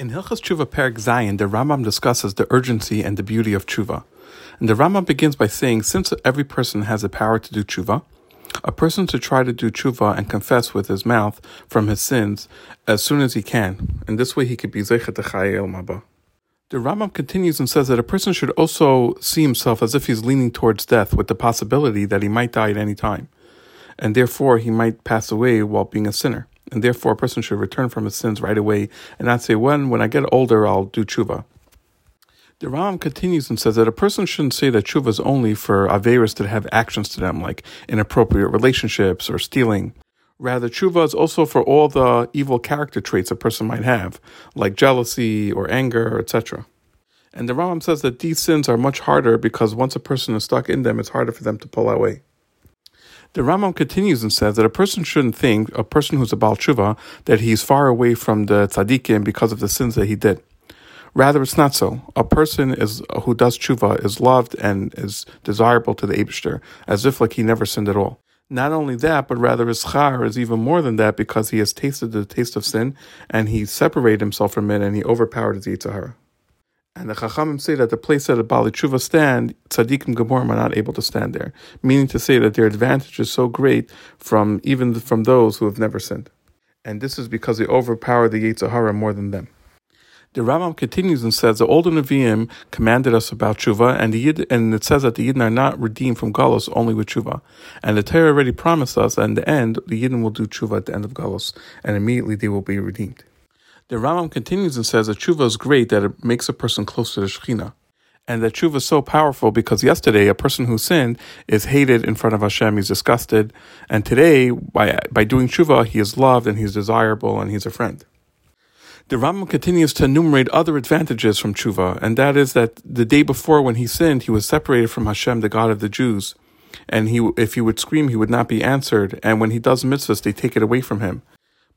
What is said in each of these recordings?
In Hilchas Tshuva Perek Zayin, the Rambam discusses the urgency and the beauty of tshuva. And the Rambam begins by saying, since every person has the power to do tshuva, a person to try to do tshuva and confess with his mouth from his sins as soon as he can, and this way he could be zeichet el maba. The Rambam continues and says that a person should also see himself as if he's leaning towards death with the possibility that he might die at any time, and therefore he might pass away while being a sinner and therefore a person should return from his sins right away and not say, when, when I get older, I'll do tshuva. The Ram continues and says that a person shouldn't say that tshuva is only for averis that have actions to them, like inappropriate relationships or stealing. Rather, tshuva is also for all the evil character traits a person might have, like jealousy or anger, etc. And the Ram says that these sins are much harder because once a person is stuck in them, it's harder for them to pull away. The Rambam continues and says that a person shouldn't think, a person who's a Baal Tshuva, that he's far away from the tzaddikim because of the sins that he did. Rather, it's not so. A person is who does tshuva is loved and is desirable to the Abishter, as if like he never sinned at all. Not only that, but rather his schar is even more than that because he has tasted the taste of sin and he separated himself from it and he overpowered his yetzer hara. And the Chachamim say that the place that the Baalei Tshuva stand, tzaddikim gemurim are not able to stand there, meaning to say that their advantage is so great from even from those who have never sinned. And this is because they overpower the yetzer hara more than them. The Rambam continues and says the older Nevi'im commanded us about tshuva, and the Yid, and it says that the Yidden are not redeemed from galus only with tshuva. And the Torah already promised us, in the end, the Yidden will do tshuva at the end of galus, and immediately they will be redeemed. The Rambam continues and says that tshuva is great that it makes a person close to the Shekhinah. And that tshuva is so powerful because yesterday a person who sinned is hated in front of Hashem, he's disgusted. And today, by, by doing tshuva, he is loved and he's desirable and he's a friend. The Rambam continues to enumerate other advantages from tshuva, and that is that the day before when he sinned, he was separated from Hashem, the God of the Jews. And he, if he would scream, he would not be answered. And when he does mitzvahs, they take it away from him.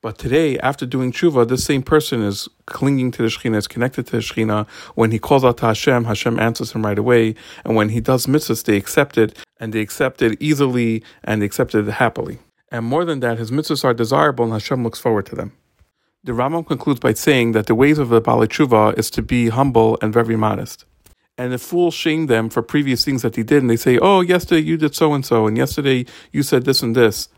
But today, after doing tshuva, this same person is clinging to the Shekhinah, is connected to the Shekhinah. When he calls out to Hashem, Hashem answers him right away. And when he does mitzvahs, they accept it, and they accept it easily, and they accept it happily. And more than that, his mitzvahs are desirable, and Hashem looks forward to them. The Rambam concludes by saying that the ways of the Baalei Tshuva is to be humble and very modest. And the fools shame them for previous things that they did, and they say, "Oh, yesterday you did so and so, and yesterday you said this and this."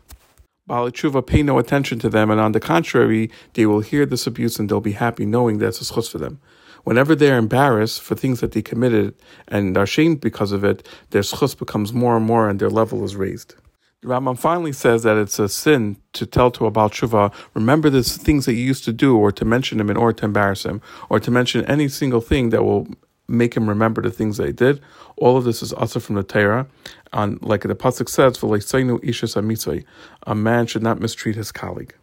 Baal Tshuva pay no attention to them, and on the contrary, they will hear this abuse and they'll be happy knowing that's a zchus for them. Whenever they're embarrassed for things that they committed and are shamed because of it, their zchus becomes more and more and their level is raised. The Rambam finally says that it's a sin to tell to a Baal Tshuva, remember the things that you used to do, or to mention them in order to embarrass him, or to mention any single thing that will make him remember the things they did. All of this is also from the Torah. On like the pasuk says, "For ishas a man should not mistreat his colleague."